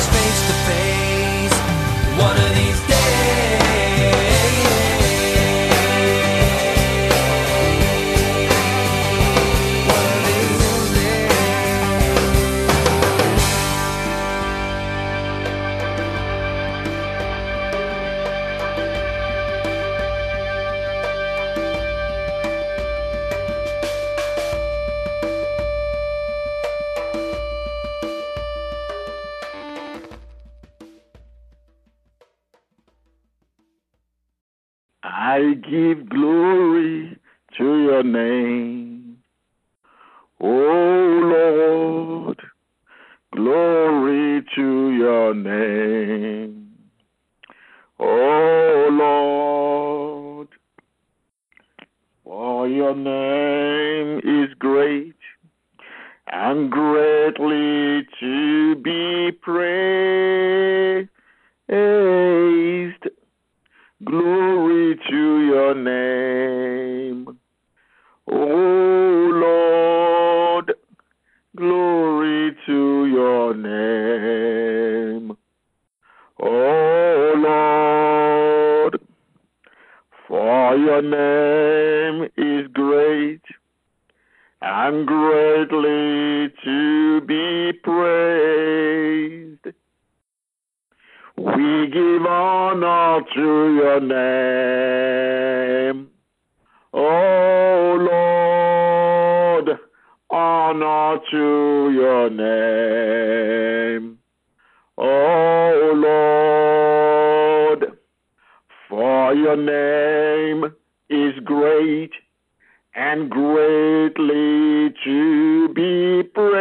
us face your name is great and greatly to be praised. We give honor to your name. Oh Lord, honor to your name. Oh Lord, for your name is great and greatly to be praised.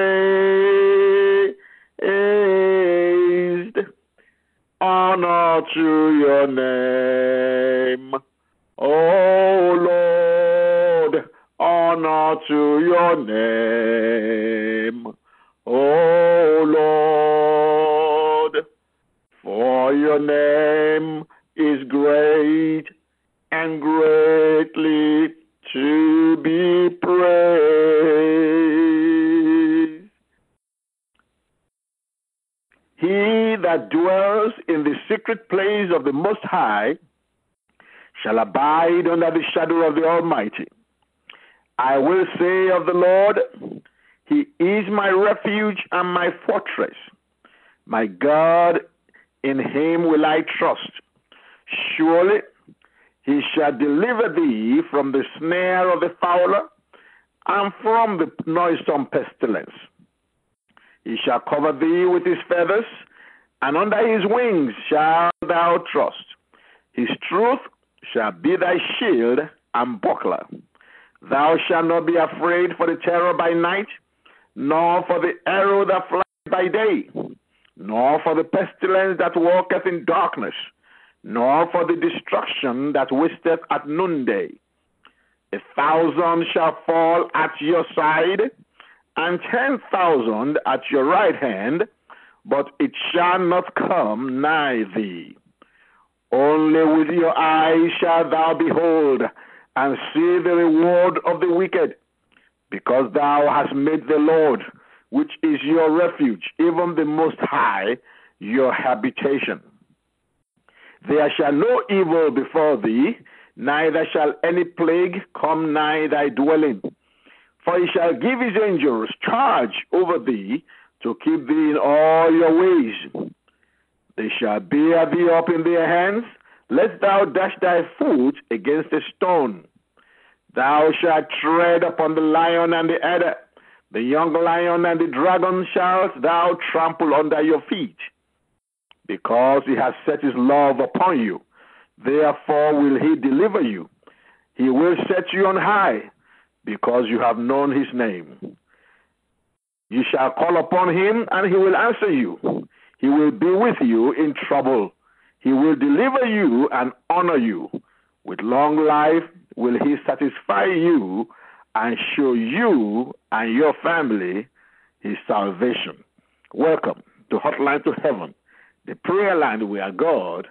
Honor to your name. Oh Lord, honor to your name. Oh Lord, for your name is great and greatly to be praised. He that dwells in the secret place of the Most High shall abide under the shadow of the Almighty. I will say of the Lord, He is my refuge and my fortress. My God, in Him will I trust. Surely He shall deliver thee from the snare of the fowler and from the noisome pestilence. He shall cover thee with his feathers, and under his wings shalt thou trust. His truth shall be thy shield and buckler. Thou shalt not be afraid for the terror by night, nor for the arrow that flies by day, nor for the pestilence that walketh in darkness, nor for the destruction that wasteth at noonday. A thousand shall fall at your side, and ten thousand at your right hand, but it shall not come nigh thee. Only with your eyes shalt thou behold and see the reward of the wicked, because thou hast made the Lord, which is your refuge, even the Most High, your habitation. There shall no evil befall thee, neither shall any plague come nigh thy dwelling. For he shall give his angels charge over thee to keep thee in all your ways. They shall bear thee up in their hands, lest thou dash thy foot against a stone. Thou shalt tread upon the lion and the adder, the young lion and the dragon shalt thou trample under your feet. Because he has set his love upon you, therefore will he deliver you. He will set you on high, because you have known his name. You shall call upon him, and he will answer you. He will be with you in trouble. He will deliver you and honor you. With long life will he satisfy you and show you and your family his salvation. Welcome to Hotline to Heaven, the prayer line where God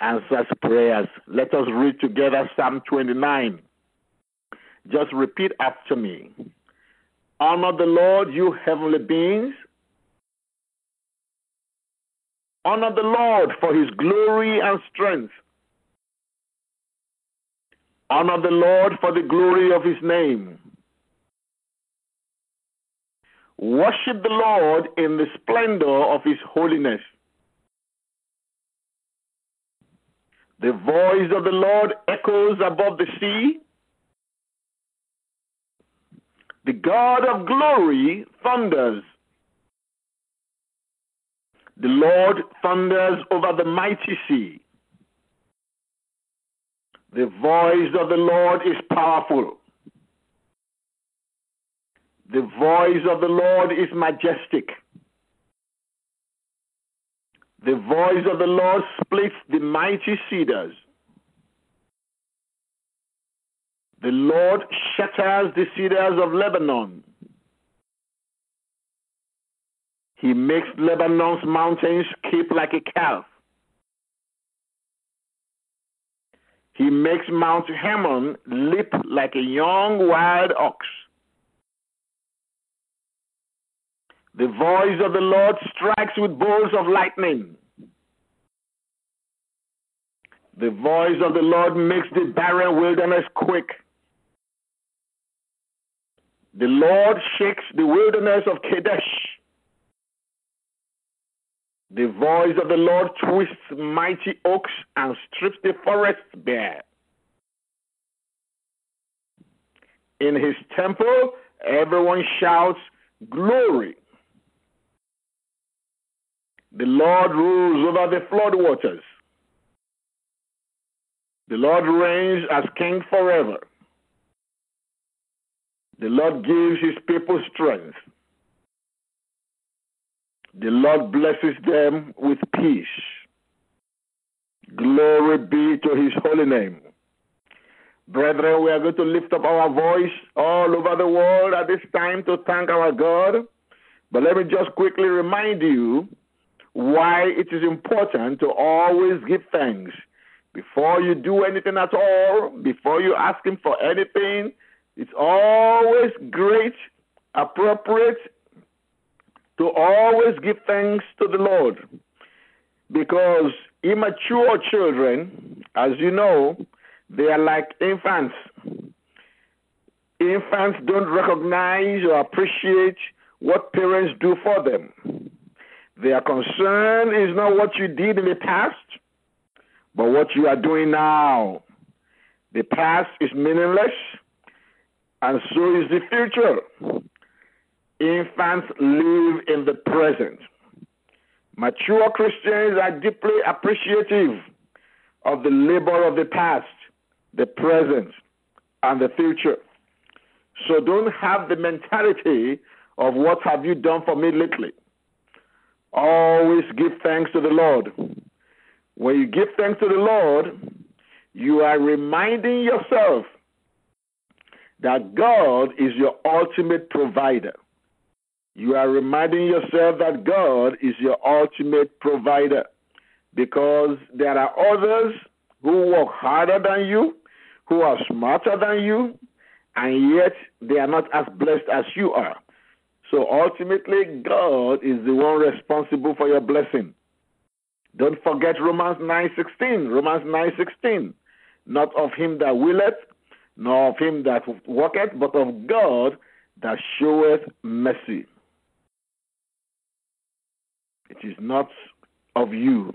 answers prayers. Let us read together Psalm 29. Just repeat after me. Honor the Lord, you heavenly beings. Honor the Lord for his glory and strength. Honor the Lord for the glory of his name. Worship the Lord in the splendor of his holiness. The voice of the Lord echoes above the sea. The God of glory thunders. The Lord thunders over the mighty sea. The voice of the Lord is powerful. The voice of the Lord is majestic. The voice of the Lord splits the mighty cedars. The Lord shatters the cedars of Lebanon. He makes Lebanon's mountains keep like a calf. He makes Mount Hermon leap like a young wild ox. The voice of the Lord strikes with bolts of lightning. The voice of the Lord makes the barren wilderness quake. The Lord shakes the wilderness of Kadesh. The voice of the Lord twists mighty oaks and strips the forest bare. In his temple, everyone shouts, Glory. The Lord rules over the floodwaters. The Lord reigns as king forever. The Lord gives his people strength. The Lord blesses them with peace. Glory be to his holy name. Brethren, we are going to lift up our voice all over the world at this time to thank our God. But let me just quickly remind you why it is important to always give thanks. Before you do anything at all, before you ask Him for anything, it's always great, appropriate to always give thanks to the Lord. Because immature children, as you know, they are like infants. Infants don't recognize or appreciate what parents do for them. Their concern is not what you did in the past, but what you are doing now. The past is meaningless, and so is the future. Infants live in the present. Mature Christians are deeply appreciative of the labor of the past, the present, and the future. So don't have the mentality of what have you done for me lately. Always give thanks to the Lord. When you give thanks to the Lord, you are reminding yourself that God is your ultimate provider. You are reminding yourself that God is your ultimate provider because there are others who work harder than you, who are smarter than you, and yet they are not as blessed as you are. So ultimately, God is the one responsible for your blessing. Don't forget Romans 9:16. Romans 9:16. Not of him that willeth, nor of him that worketh, but of God that showeth mercy. It is not of you.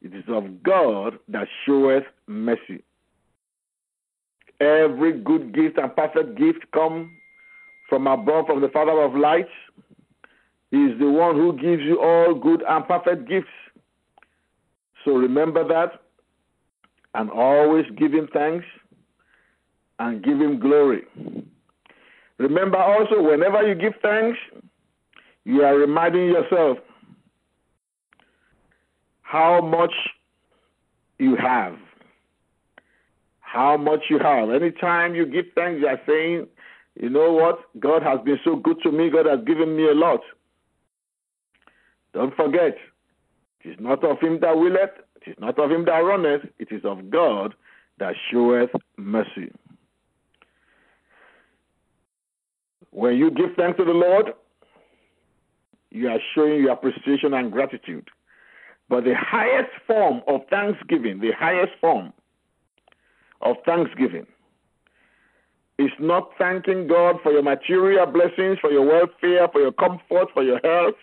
It is of God that showeth mercy. Every good gift and perfect gift come from above, from the Father of lights. He is the one who gives you all good and perfect gifts. So remember that and always give him thanks and give him glory. Remember also, whenever you give thanks, you are reminding yourself how much you have. How much you have. Anytime you give thanks, you are saying, you know what? God has been so good to me. God has given me a lot. Don't forget, it is not of him that willeth, it is not of him that runneth, it is of God that showeth mercy. When you give thanks to the Lord, you are showing your appreciation and gratitude. But the highest form of thanksgiving, the highest form of thanksgiving, is not thanking God for your material blessings, for your welfare, for your comfort, for your health,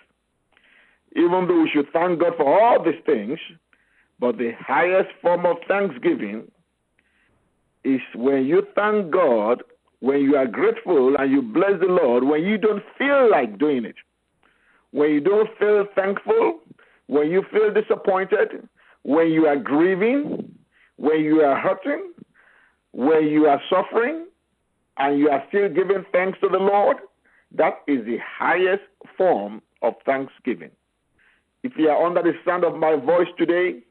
even though we should thank God for all these things. But the highest form of thanksgiving is when you thank God, when you are grateful and you bless the Lord, when you don't feel like doing it, when you don't feel thankful, when you feel disappointed, when you are grieving, when you are hurting, when you are suffering, and you are still giving thanks to the Lord, that is the highest form of thanksgiving. If you are under the sound of my voice today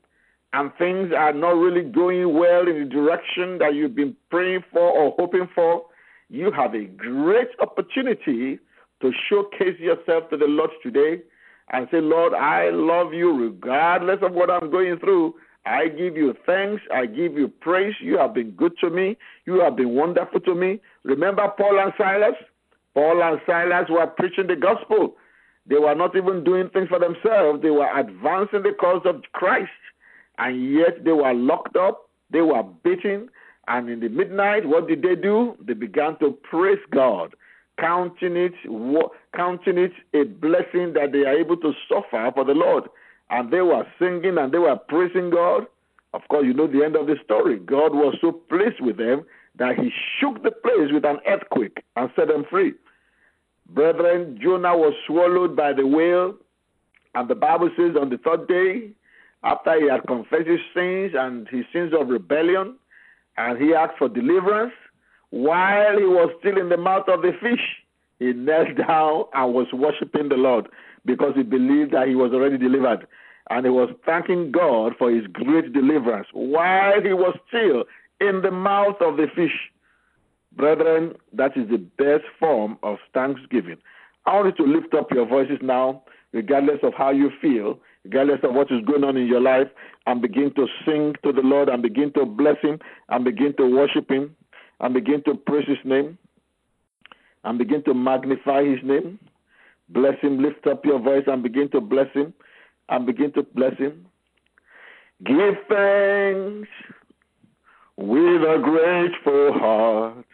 and things are not really going well in the direction that you've been praying for or hoping for, you have a great opportunity to showcase yourself to the Lord today and say, Lord, I love you regardless of what I'm going through. I give you thanks. I give you praise. You have been good to me. You have been wonderful to me. Remember Paul and Silas? Paul and Silas were preaching the gospel. They were not even doing things for themselves, they were advancing the cause of Christ. And yet they were locked up, they were beaten. And in the midnight, what did they do? They began to praise God, counting it, counting it a blessing that they are able to suffer for the Lord. And they were singing and they were praising God. Of course, you know the end of the story. God was so pleased with them that he shook the place with an earthquake and set them free. Brethren, Jonah was swallowed by the whale, and the Bible says on the third day, after he had confessed his sins and his sins of rebellion, and he asked for deliverance, while he was still in the mouth of the fish, he knelt down and was worshiping the Lord because he believed that he was already delivered. And he was thanking God for his great deliverance while he was still in the mouth of the fish. Brethren, that is the best form of thanksgiving. I want you to lift up your voices now, regardless of how you feel, regardless of what is going on in your life, and begin to sing to the Lord, and begin to bless Him, and begin to worship Him, and begin to praise His name, and begin to magnify His name. Bless Him, lift up your voice, and begin to bless Him, and begin to bless Him. Give thanks with a grateful heart.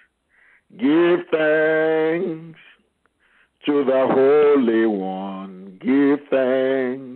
Give thanks to the Holy One. Give thanks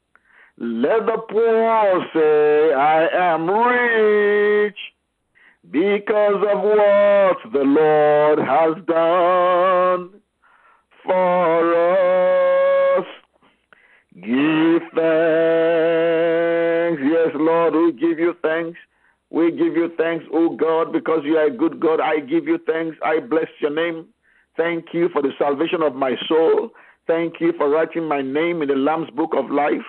Let the poor say, I am rich because of what the Lord has done for us. Give thanks. Yes, Lord, we give you thanks. We give you thanks, O God, because you are a good God. I give you thanks. I bless your name. Thank you for the salvation of my soul. Thank you for writing my name in the Lamb's book of life.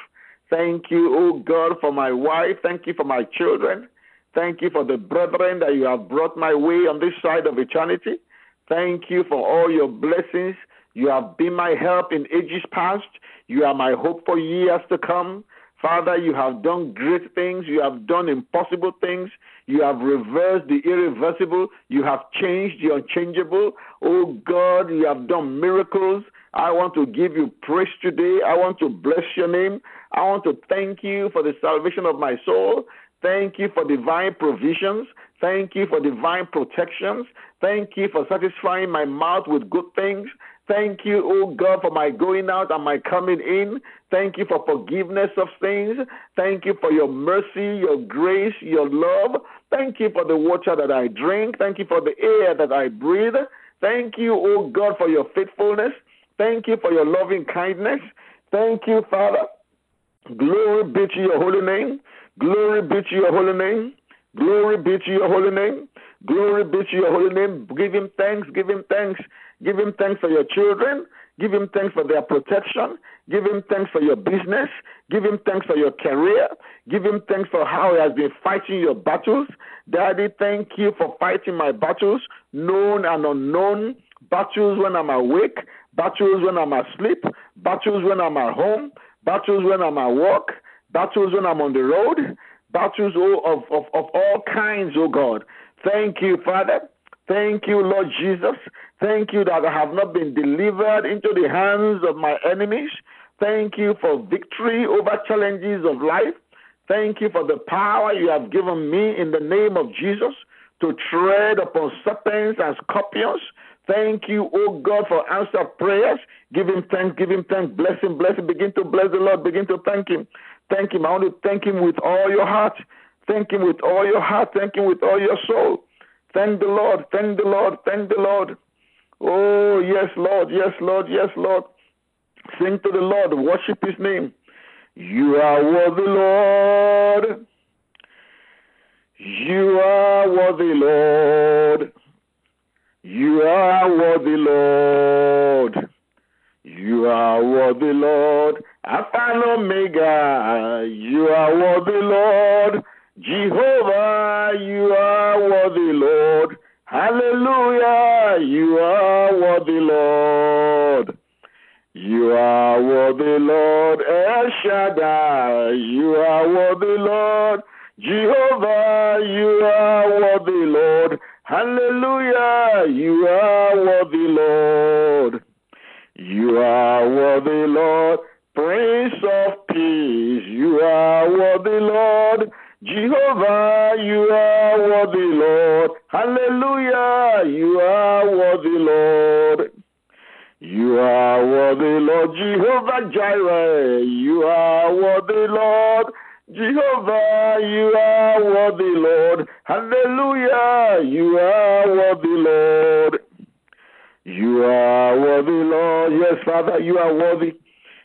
Thank you, O God, for my wife. Thank you for my children. Thank you for the brethren that you have brought my way on this side of eternity. Thank you for all your blessings. You have been my help in ages past. You are my hope for years to come. Father, you have done great things. You have done impossible things. You have reversed the irreversible. You have changed the unchangeable. Oh God, you have done miracles. I want to give you praise today. I want to bless your name. I want to thank you for the salvation of my soul. Thank you for divine provisions. Thank you for divine protections. Thank you for satisfying my mouth with good things. Thank you, oh God, for my going out and my coming in. Thank you for forgiveness of sins. Thank you for your mercy, your grace, your love. Thank you for the water that I drink. Thank you for the air that I breathe. Thank you, oh God, for your faithfulness. Thank you for your loving kindness. Thank you, Father. Glory be to your holy name. Glory be to your holy name. Glory be to your holy name. Glory be to your holy name. Give him thanks. Give him thanks. Give him thanks for your children. Give him thanks for their protection. Give him thanks for your business. Give him thanks for your career. Give him thanks for how he has been fighting your battles. Daddy, thank you for fighting my battles, known and unknown. Battles when I'm awake, battles when I'm asleep, battles when I'm at home, battles when I'm at work, battles when I'm on the road, battles oh, of, of, of all kinds, oh God. Thank you, Father. Thank you, Lord Jesus. Thank you that I have not been delivered into the hands of my enemies. Thank you for victory over challenges of life. Thank you for the power you have given me in the name of Jesus to tread upon serpents and scorpions. Thank you, oh God, for answered prayers. Give him thanks, give him thanks. Bless him, bless him. Begin to bless the Lord. Begin to thank him. Thank him. I want to thank him with all your heart. Thank him with all your heart. Thank him with all your soul. Thank the Lord. Thank the Lord. Thank the Lord. Oh, yes, Lord. Yes, Lord. Yes, Lord. Sing to the Lord. Worship his name. You are worthy, Lord. You are worthy, Lord. You are worthy, Lord. You are worthy, Lord. Alpha and Omega. You are worthy, Lord. Jehovah, you are worthy, Lord. Hallelujah, you are worthy, Lord. You are worthy, Lord. El Shaddai, you are worthy, Lord. Jehovah, you are worthy, Lord. Hallelujah, you are worthy, Lord. You are worthy, Lord. Prince of Peace, you are worthy, Lord. Jehovah, you are worthy, Lord. Hallelujah, you are worthy, Lord. You are worthy, Lord. Jehovah Jireh, you are worthy, Lord. Jehovah, you are worthy, Lord. Hallelujah, you are worthy, Lord. You are worthy, Lord. Yes, Father, you are worthy.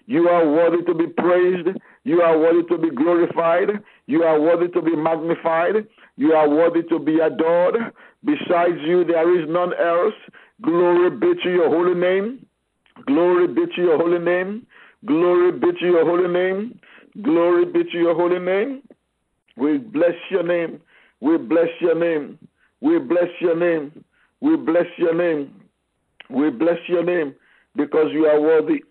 You are worthy to be praised. You are worthy to be glorified. You are worthy to be magnified. You are worthy to be adored. Besides you, there is none else. Glory be to your holy name. Glory be to your holy name. Glory be to your holy name. Glory be to your holy name. We bless your name. We bless your name. We bless your name. We bless your name. We bless your name because you are worthy.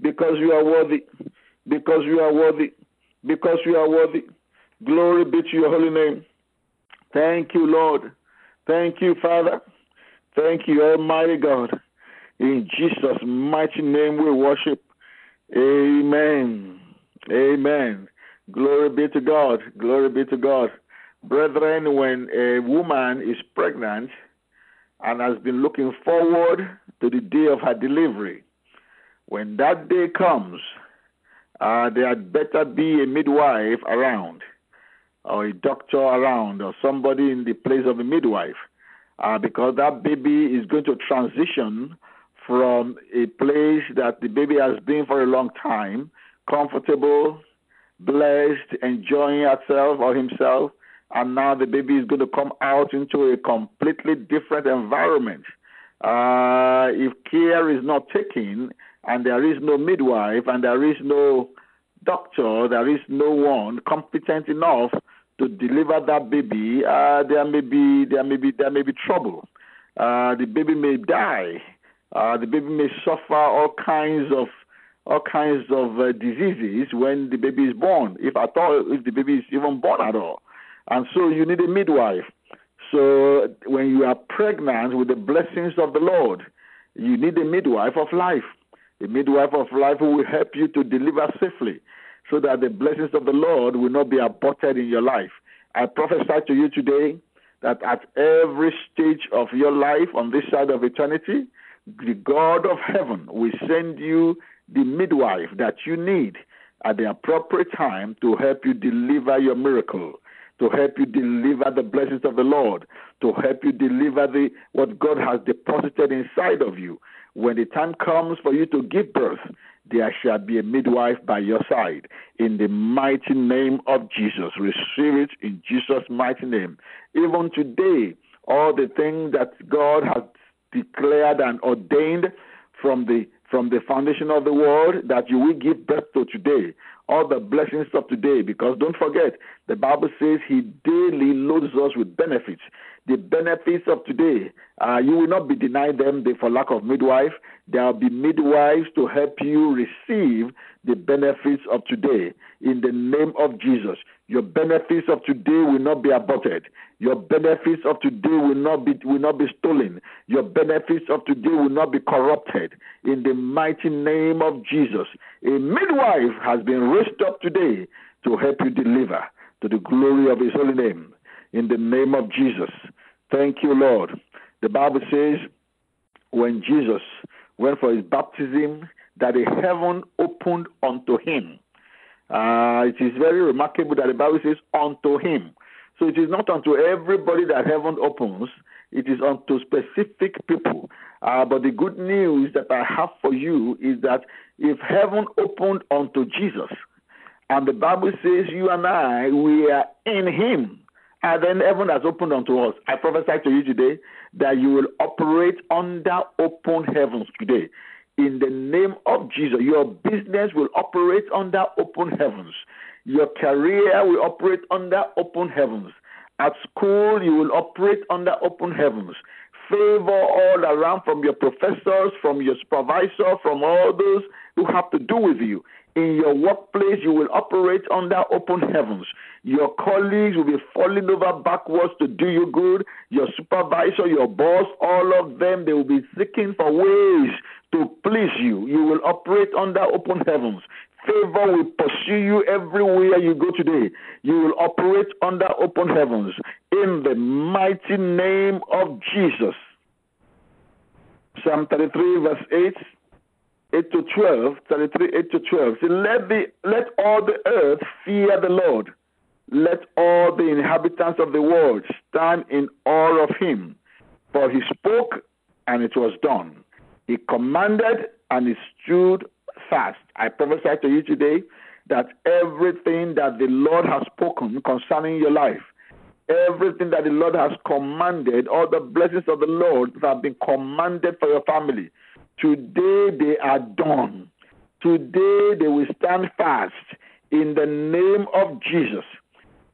Because you are worthy. Because you are worthy. Because you are worthy. Glory be to your holy name. Thank you, Lord. Thank you, Father. Thank you, Almighty God. In Jesus' mighty name we worship. Amen. Amen. Glory be to God. Glory be to God. Brethren, when a woman is pregnant and has been looking forward to the day of her delivery, when that day comes, uh, there had better be a midwife around, or a doctor around, or somebody in the place of a midwife, uh, because that baby is going to transition from a place that the baby has been for a long time, comfortable, blessed, enjoying herself or himself, and now the baby is going to come out into a completely different environment. Uh, if care is not taken, and there is no midwife, and there is no doctor, there is no one competent enough to deliver that baby, uh, there may be there may be there may be trouble. Uh, the baby may die. Uh, the baby may suffer all kinds of all kinds of uh, diseases when the baby is born, if at all, if the baby is even born at all. And so you need a midwife. So when you are pregnant with the blessings of the Lord, you need a midwife of life. A midwife of life who will help you to deliver safely so that the blessings of the Lord will not be aborted in your life. I prophesy to you today that at every stage of your life on this side of eternity, the God of heaven will send you the midwife that you need at the appropriate time to help you deliver your miracle, to help you deliver the blessings of the Lord, to help you deliver the what God has deposited inside of you. When the time comes for you to give birth, there shall be a midwife by your side. In the mighty name of Jesus, receive it in Jesus' mighty name. Even today, all the things that God has declared and ordained from the from the foundation of the world that you will give birth to today. All the blessings of today, because don't forget, the Bible says He daily loads us with benefits. The benefits of today, uh, you will not be denied them for lack of midwife. There will be midwives to help you receive the benefits of today in the name of Jesus. Your benefits of today will not be aborted. Your benefits of today will not be will not be stolen. Your benefits of today will not be corrupted. In the mighty name of Jesus, a midwife has been raised up today to help you deliver to the glory of His holy name. In the name of Jesus, thank you, Lord. The Bible says when Jesus went for his baptism, that a heaven opened unto him uh, it is very remarkable that the Bible says, unto him. So it is not unto everybody that heaven opens, it is unto specific people. Uh, but the good news that I have for you is that if heaven opened unto Jesus, and the Bible says you and I, we are in him, and then heaven has opened unto us. I prophesy to you today that you will operate under open heavens today in the name of Jesus. Your business will operate under open heavens. Your career will operate under open heavens. At school, you will operate under open heavens. Favor all around from your professors, from your supervisor, from all those who have to do with you. In your workplace, you will operate under open heavens. Your colleagues will be falling over backwards to do you good. Your supervisor, your boss, all of them, they will be seeking for ways to please you. You will operate under open heavens. Favor will pursue you everywhere you go today. You will operate under open heavens in the mighty name of Jesus. Psalm 33, verse 8. 8 to 12, 33, 8 to 12. Say, let, the, let all the earth fear the Lord. Let all the inhabitants of the world stand in awe of him. For he spoke, and it was done. He commanded and he stood fast. I prophesy to you today that everything that the Lord has spoken concerning your life, everything that the Lord has commanded, all the blessings of the Lord that have been commanded for your family, today they are done. Today they will stand fast in the name of Jesus.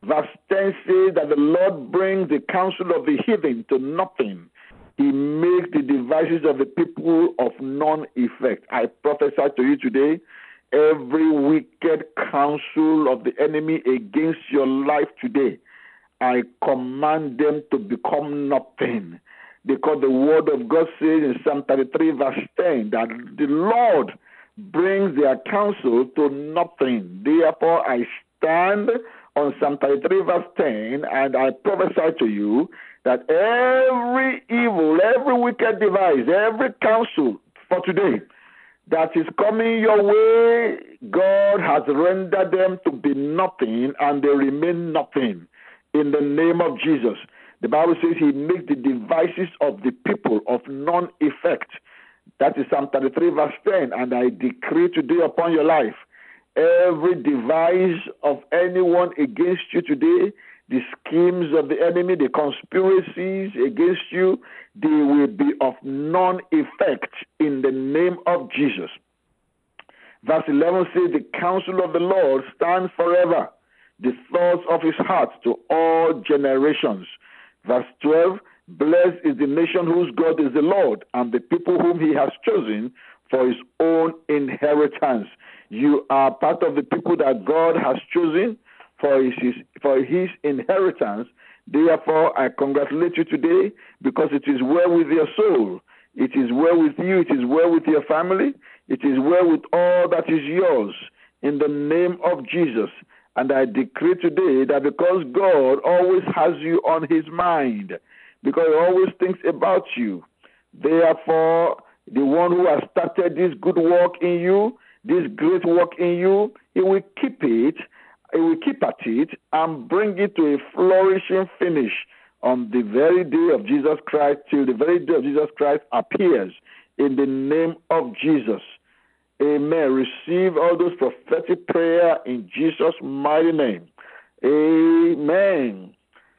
Verse 10 says that the Lord brings the counsel of the heathen to nothing he makes the devices of the people of none effect. I prophesy to you today every wicked counsel of the enemy against your life today, I command them to become nothing. Because the word of God says in Psalm 33, verse 10, that the Lord brings their counsel to nothing. Therefore, I stand on Psalm 33, verse 10, and I prophesy to you that every evil, every wicked device, every counsel for today that is coming your way, God has rendered them to be nothing and they remain nothing in the name of Jesus. The Bible says he makes the devices of the people of non effect. That is Psalm 33, verse 10. And I decree today upon your life every device of anyone against you today the schemes of the enemy, the conspiracies against you, they will be of non effect in the name of Jesus. Verse 11 says, The counsel of the Lord stands forever, the thoughts of his heart to all generations. Verse 12, Blessed is the nation whose God is the Lord, and the people whom he has chosen for his own inheritance. You are part of the people that God has chosen for his, for his inheritance. Therefore, I congratulate you today because it is well with your soul. It is well with you. It is well with your family. It is well with all that is yours in the name of Jesus. And I decree today that because God always has you on his mind, because he always thinks about you, therefore the one who has started this good work in you, this great work in you, he will keep it, he will keep at it and bring it to a flourishing finish on the very day of Jesus Christ till the very day of Jesus Christ appears in the name of Jesus. Amen. Receive all those prophetic prayer in Jesus' mighty name. Amen.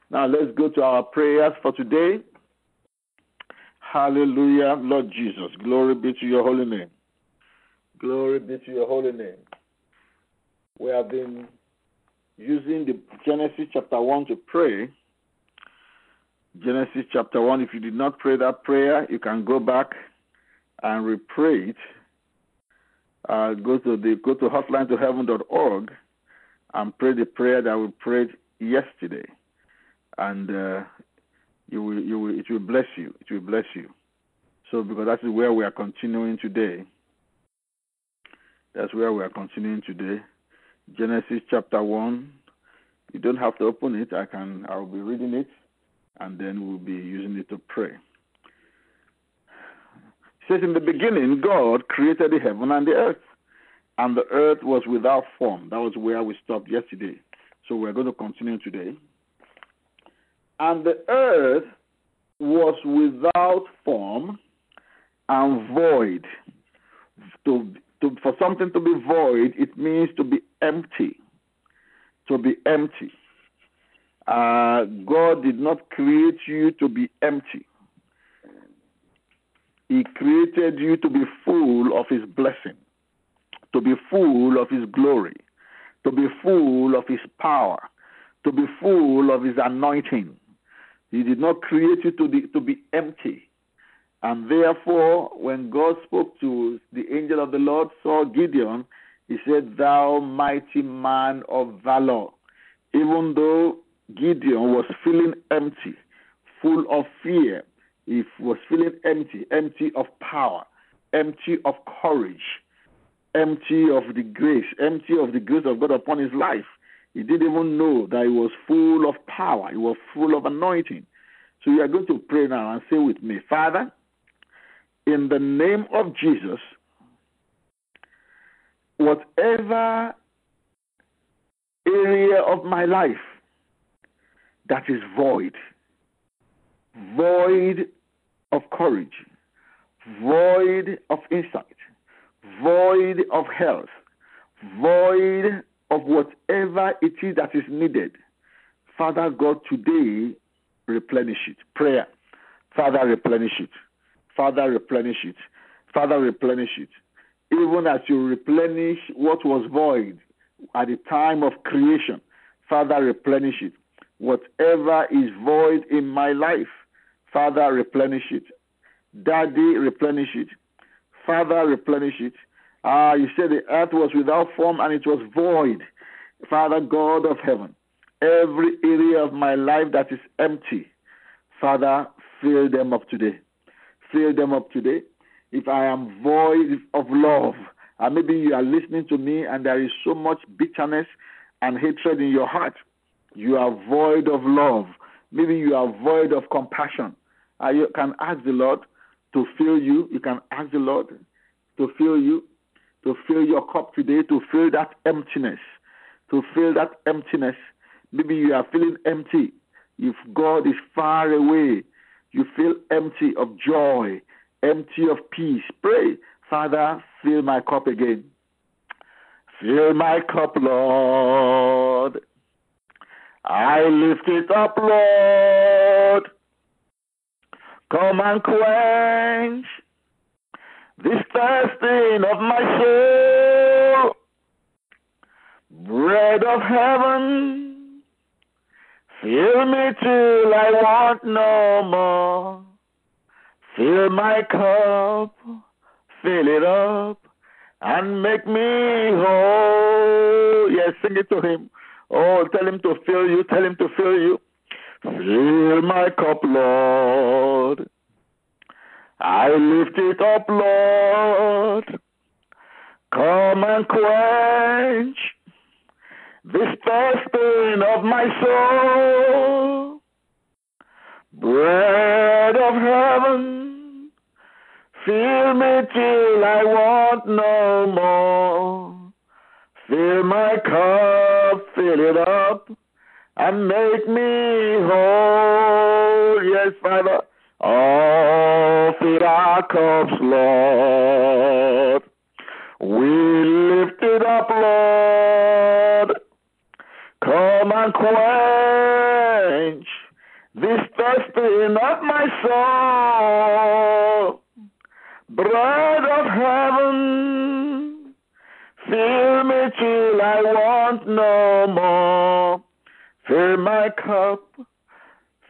Now let's go to our prayers for today. Hallelujah, Lord Jesus. Glory be to your holy name. Glory be to your holy name. We have been using the Genesis chapter 1 to pray. Genesis chapter 1. If you did not pray that prayer, you can go back and repray it. Uh, go to the go to hotline to heaven.org and pray the prayer that we prayed yesterday. And uh, you will, you will, it will bless you. It will bless you. So, because that is where we are continuing today. That's where we are continuing today. Genesis chapter 1. You don't have to open it. I can, I'll be reading it and then we'll be using it to pray. Says, In the beginning, God created the heaven and the earth, and the earth was without form. That was where we stopped yesterday. So we're going to continue today. And the earth was without form and void. To, to, for something to be void, it means to be empty. To be empty. Uh, God did not create you to be empty. He created you to be full of His blessing, to be full of His glory, to be full of His power, to be full of His anointing. He did not create you to be, to be empty. And therefore, when God spoke to the angel of the Lord, saw Gideon, he said, Thou mighty man of valor. Even though Gideon was feeling empty, full of fear, he was feeling empty, empty of power, empty of courage, empty of the grace, empty of the grace of God upon his life. He didn't even know that he was full of power, he was full of anointing. So you are going to pray now and say with me, Father, in the name of Jesus, whatever area of my life that is void, void of courage, void of insight, void of health, void of whatever it is that is needed. Father God, today, replenish it. Prayer. Father, replenish it. Father, replenish it. Father, replenish it. Even as you replenish what was void at the time of creation, Father, replenish it. Whatever is void in my life, Father, replenish it. Daddy, replenish it. Father, replenish it. Ah, you said the earth was without form and it was void. Father God of heaven, every area of my life that is empty, Father, fill them up today. Fill them up today. If I am void of love, and maybe you are listening to me and there is so much bitterness and hatred in your heart, you are void of love. Maybe you are void of compassion. You can ask the Lord to fill you. You can ask the Lord to fill you, to fill your cup today, to fill that emptiness, to fill that emptiness. Maybe you are feeling empty. If God is far away, you feel empty of joy, empty of peace. Pray, Father, fill my cup again. Fill my cup, Lord. I lift it up, Lord. Come and quench this thirsting of my soul. Bread of heaven, fill me till I want no more. Fill my cup, fill it up, and make me whole. Yes, sing it to him. Oh, tell him to fill you, tell him to fill you. Fill my cup, Lord. I lift it up, Lord. Come and quench this thirsting of my soul. Bread of heaven, Fill me till I want no more. Fill my cup, fill it up, and make me whole. Yes, Father. Oh, fill our cups, Lord. We lift it up, Lord. Come and quench this thirsting of my soul. Bread of heaven, fill me till I want no more. Fill my cup,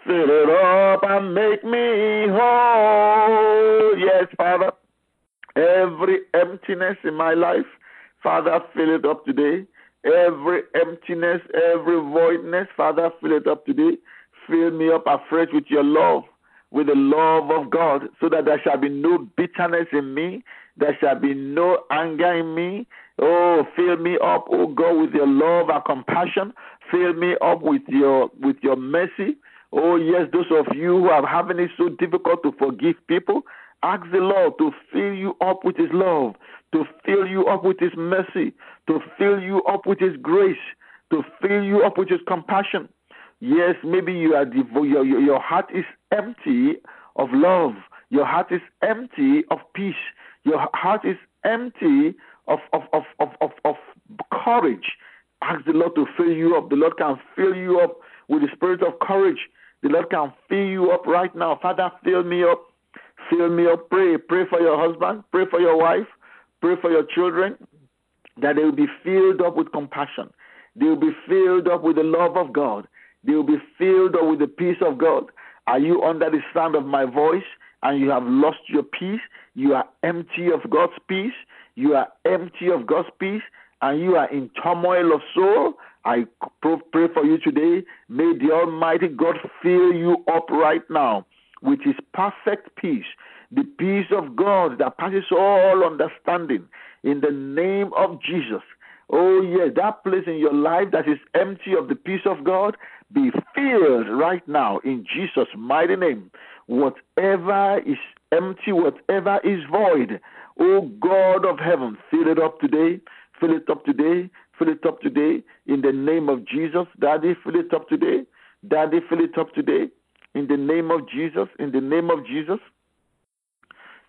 fill it up and make me whole. Yes, Father. Every emptiness in my life, Father, fill it up today. Every emptiness, every voidness, Father, fill it up today. Fill me up afresh with your love, with the love of God, so that there shall be no bitterness in me, there shall be no anger in me. Oh, fill me up, oh God, with your love and compassion. Fill me up with your with your mercy. Oh yes, those of you who are having it so difficult to forgive people, ask the Lord to fill you up with His love, to fill you up with His mercy, to fill you up with His grace, to fill you up with His compassion. Yes, maybe you are devo- your, your your heart is empty of love. Your heart is empty of peace. Your heart is empty of of of of of, courage. Ask the Lord to fill you up. The Lord can fill you up with the spirit of courage. The Lord can fill you up right now. Father, fill me up. Fill me up. Pray. Pray for your husband. Pray for your wife. Pray for your children that they will be filled up with compassion. They will be filled up with the love of God. They will be filled up with the peace of God. Are you under the sound of my voice and you have lost your peace? You are empty of God's peace. You are empty of God's peace and you are in turmoil of soul. I pray for you today. May the Almighty God fill you up right now with His perfect peace, the peace of God that passes all understanding in the name of Jesus. Oh, yes, that place in your life that is empty of the peace of God be filled right now in Jesus' mighty name. Whatever is empty, whatever is void, oh God of heaven, fill it up today, fill it up today, fill it up today in the name of Jesus. Daddy, fill it up today. Daddy, fill it up today in the name of Jesus, in the name of Jesus.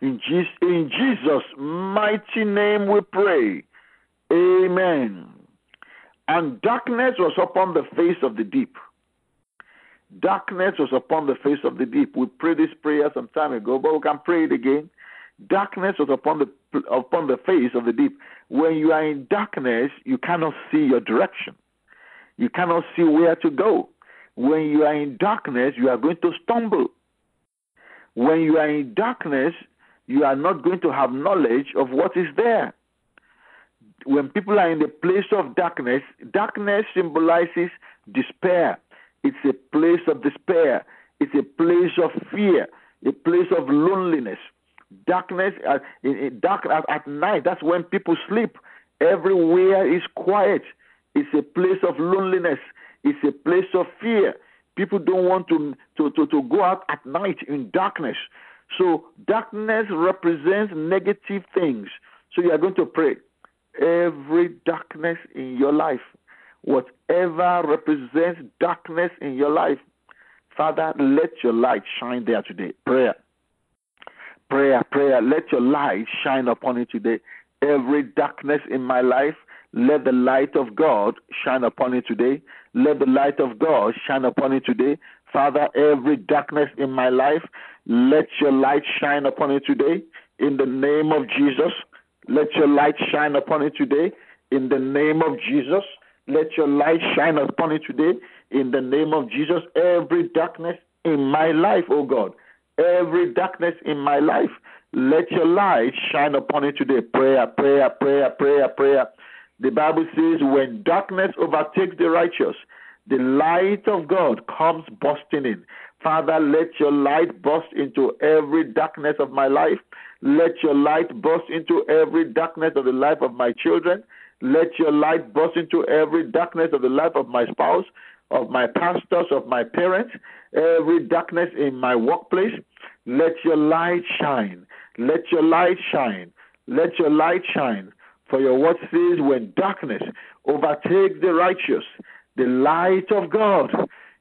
In Jesus, in Jesus' mighty name we pray. Amen. And darkness was upon the face of the deep. Darkness was upon the face of the deep. We prayed this prayer some time ago, but we can pray it again. Darkness was upon the upon the face of the deep. When you are in darkness, you cannot see your direction. You cannot see where to go. When you are in darkness, you are going to stumble. When you are in darkness, you are not going to have knowledge of what is there. When people are in the place of darkness, darkness symbolizes despair. It's a place of despair. It's a place of fear, a place of loneliness. Darkness, uh, in, in dark at, at night, that's when people sleep. Everywhere is quiet. It's a place of loneliness. It's a place of fear. People don't want to, to, to, to go out at night in darkness. So darkness represents negative things. So you are going to pray. Every darkness in your life, whatever represents darkness in your life, Father, let your light shine there today. Prayer. Prayer, prayer. Let your light shine upon it today. Every darkness in my life, let the light of God shine upon it today. Let the light of God shine upon it today. Father, every darkness in my life, let your light shine upon it today. In the name of Jesus, let your light shine upon it today. In the name of Jesus, let your light shine upon it today. In the name of Jesus, every darkness in my life, oh God, every darkness in my life, let your light shine upon it today. Prayer, prayer, prayer, prayer, prayer. The Bible says, when darkness overtakes the righteous, the light of God comes bursting in. Father, let your light burst into every darkness of my life. Let your light burst into every darkness of the life of my children. Let your light burst into every darkness of the life of my spouse, of my pastors, of my parents, every darkness in my workplace. Let your light shine. Let your light shine. Let your light shine. For your word says, when darkness overtakes the righteous, the light of God,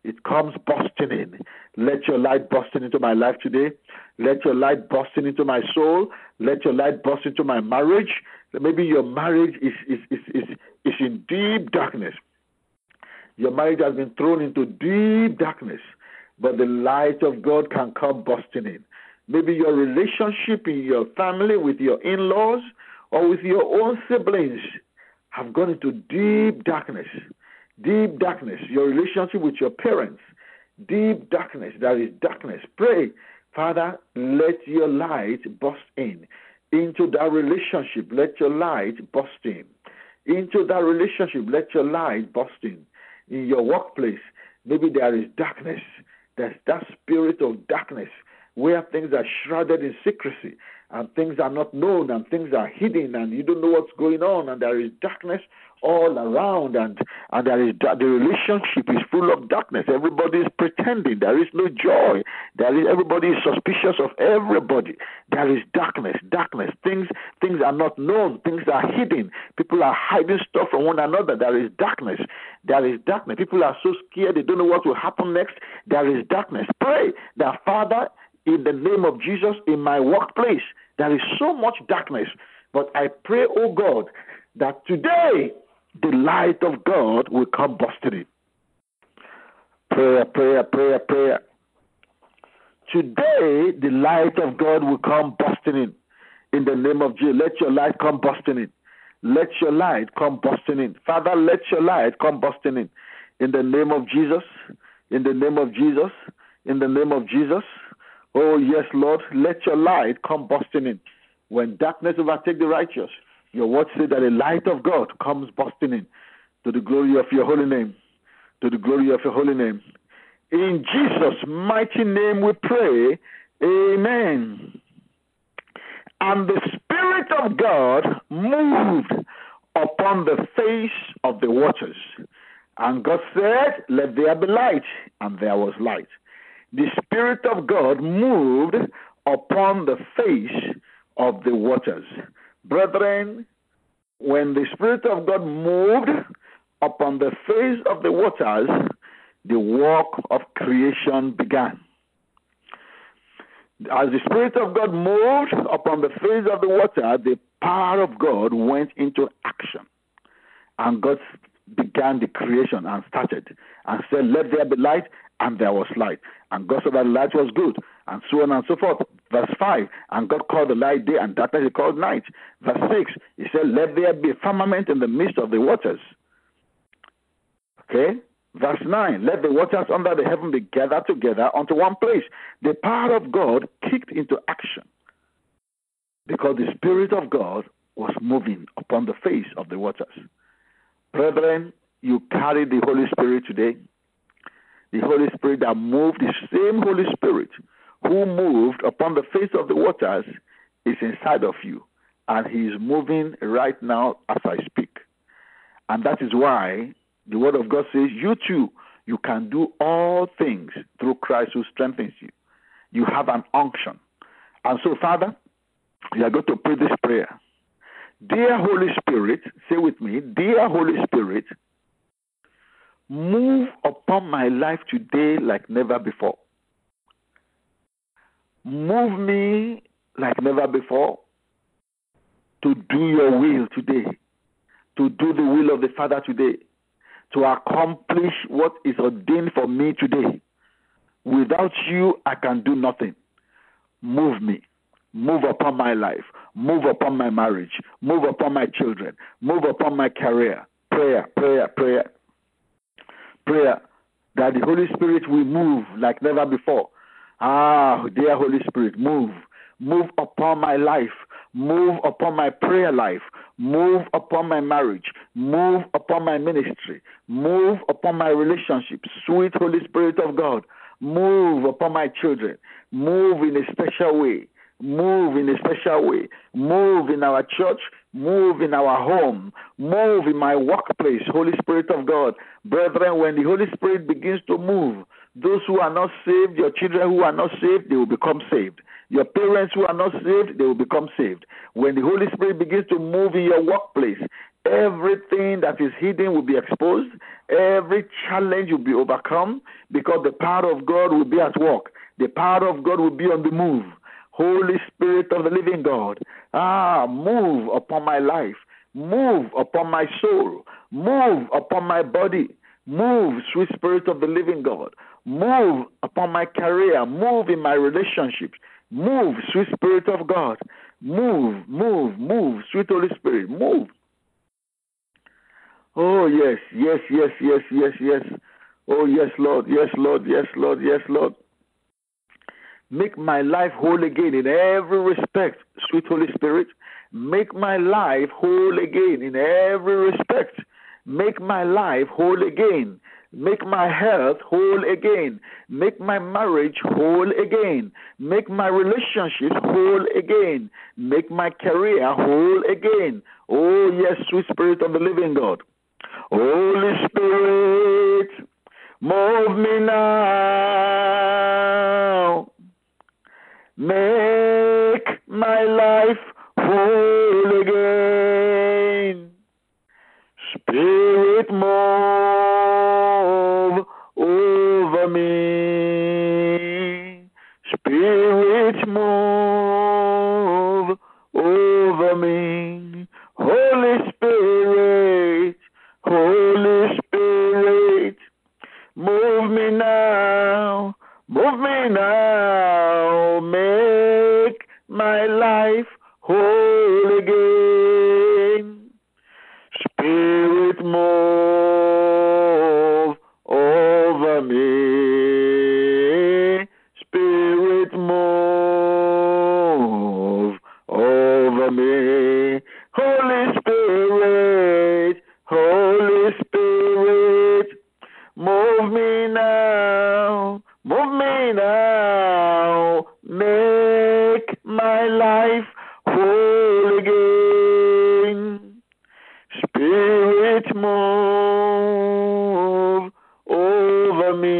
it comes busting in. Let your light busting into my life today. Let your light busting into my soul. Let your light burst into my marriage. Maybe your marriage is, is, is, is, is in deep darkness. Your marriage has been thrown into deep darkness, but the light of God can come busting in. Maybe your relationship in your family with your in laws or with your own siblings have gone into deep darkness. Deep darkness. Your relationship with your parents, deep darkness. There is darkness. Pray, Father, let your light burst in into that relationship. Let your light burst in into that relationship. Let your light burst in in your workplace. Maybe there is darkness. There's that spirit of darkness where things are shrouded in secrecy and things are not known and things are hidden and you don't know what's going on and there is darkness all around and and there is the relationship is full of darkness. Everybody is pretending. There is no joy. There is everybody is suspicious of everybody. There is darkness darkness. Things things are not known. Things are hidden. People are hiding stuff from one another. There is darkness. There is darkness. People are so scared. They don't know what will happen next. There is darkness. Pray that father in the name of Jesus in my workplace. There is so much darkness, but I pray, oh God, that today the light of God will come busting in. Prayer, prayer, prayer, prayer. Today the light of God will come busting in. In the name of Jesus, let your light come busting in. Let your light come busting in. Father, let your light come busting in. In the name of Jesus, in the name of Jesus, in the name of Jesus. Oh, yes, Lord, let your light come busting in. When darkness overtake the righteous, your word says that the light of God comes busting in to the glory of your holy name. To the glory of your holy name. In Jesus' mighty name we pray. Amen. And the Spirit of God moved upon the face of the waters. And God said, Let there be light. And there was light the Spirit of God moved upon the face of the waters. Brethren, when the Spirit of God moved upon the face of the waters, the work of creation began. As the Spirit of God moved upon the face of the water, the power of God went into action. And God began the creation and started and said, Let there be light, and there was light. And God saw that light was good, and so on and so forth. Verse 5, and God called the light day, and darkness he called night. Verse 6, he said, Let there be firmament in the midst of the waters. Okay? Verse 9, let the waters under the heaven be gathered together unto one place. The power of God kicked into action because the Spirit of God was moving upon the face of the waters. Brethren, you carry the Holy Spirit today the Holy Spirit that moved, the same Holy Spirit who moved upon the face of the waters is inside of you. And he is moving right now as I speak. And that is why the Word of God says, You too, you can do all things through Christ who strengthens you. You have an unction. And so, Father, you are going to pray this prayer. Dear Holy Spirit, say with me, Dear Holy Spirit, Move upon my life today like never before. Move me like never before to do your will today, to do the will of the Father today, to accomplish what is ordained for me today. Without you, I can do nothing. Move me. Move upon my life. Move upon my marriage. Move upon my children. Move upon my career. Prayer, prayer, prayer prayer that the Holy Spirit will move like never before. Ah, dear Holy Spirit, move. Move upon my life. Move upon my prayer life. Move upon my marriage. Move upon my ministry. Move upon my relationship. Sweet Holy Spirit of God, move upon my children. Move in a special way. Move in a special way. Move in our church. Move in our home. Move in my workplace. Holy Spirit of God. Brethren, when the Holy Spirit begins to move, Those who are not saved, your children who are not saved, they will become saved. Your parents who are not saved, they will become saved. When the Holy Spirit begins to move in your workplace, everything that is hidden will be exposed. Every challenge will be overcome because the power of God will be at work. The power of God will be on the move. Holy Spirit of the living God, ah, move upon my life, move upon my soul, move upon my body, move, sweet Spirit of the living God, move upon my career, move in my relationships, move, sweet Spirit of God, move, move, move, sweet Holy Spirit, move. Oh, yes, yes, yes, yes, yes, yes. Oh, yes, Lord, yes, Lord, yes, Lord, yes, Lord. Make my life whole again in every respect, sweet Holy Spirit. Make my life whole again in every respect. Make my life whole again. Make my health whole again. Make my marriage whole again. Make my relationships whole again. Make my career whole again. Oh, yes, sweet Spirit of the living God. Holy Spirit, move me now. Make my life whole Spirit, Move me now, make my life whole again. Spirit, move over me.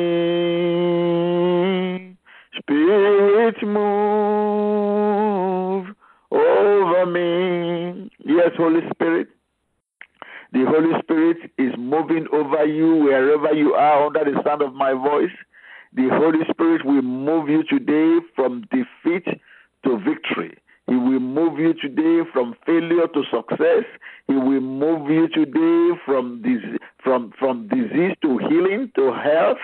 Spirit, move over me. Yes, Holy Spirit. The Holy Spirit is moving over you wherever you are under the sound of my voice. The Holy Spirit will move you today from defeat to victory. He will move you today from failure to success. He will move you today from dis- from from disease to healing to health.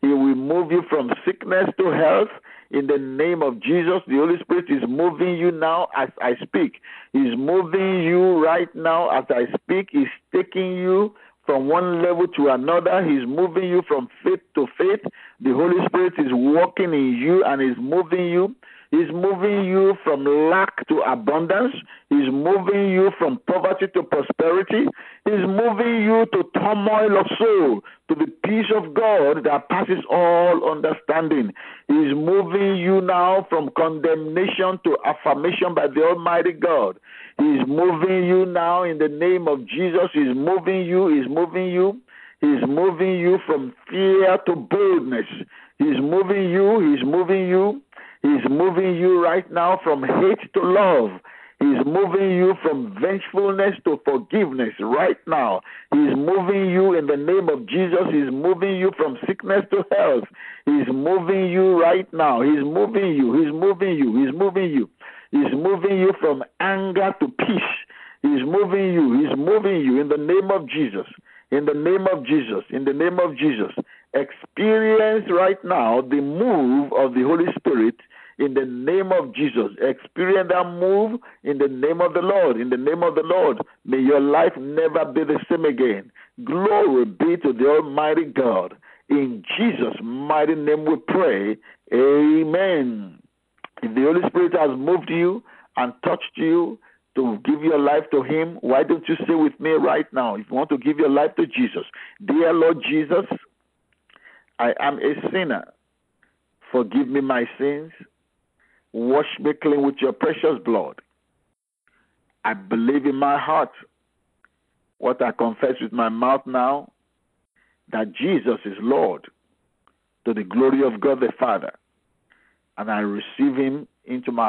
He will move you from sickness to health. In the name of Jesus, the Holy Spirit is moving you now as I speak. He's moving you right now as I speak. He's taking you from one level to another. He's moving you from faith to faith. The Holy Spirit is working in you and is moving you. He's moving you from lack to abundance. He's moving you from poverty to prosperity. He's moving you to turmoil of soul, to the peace of God that passes all understanding. He's moving you now from condemnation to affirmation by the Almighty God. He's moving you now in the name of Jesus. He's moving you. He's moving you. He's moving you from fear to boldness. He's moving you. He's moving you. He's moving you right now from hate to love. He's moving you from vengefulness to forgiveness right now. He's moving you in the name of Jesus. He's moving you from sickness to health. He's moving you right now. He's moving you. He's moving you. He's moving you. He's moving you from anger to peace. He's moving you. He's moving you in the name of Jesus. In the name of Jesus. In the name of Jesus. Experience right now the move of the Holy Spirit in the name of Jesus. Experience that move in the name of the Lord. In the name of the Lord. May your life never be the same again. Glory be to the Almighty God. In Jesus' mighty name we pray. Amen. If the Holy Spirit has moved you and touched you to give your life to Him, why don't you say with me right now? If you want to give your life to Jesus, Dear Lord Jesus, I am a sinner. Forgive me my sins. Wash me clean with your precious blood. I believe in my heart what I confess with my mouth now that Jesus is Lord to the glory of God the Father. And I receive him into my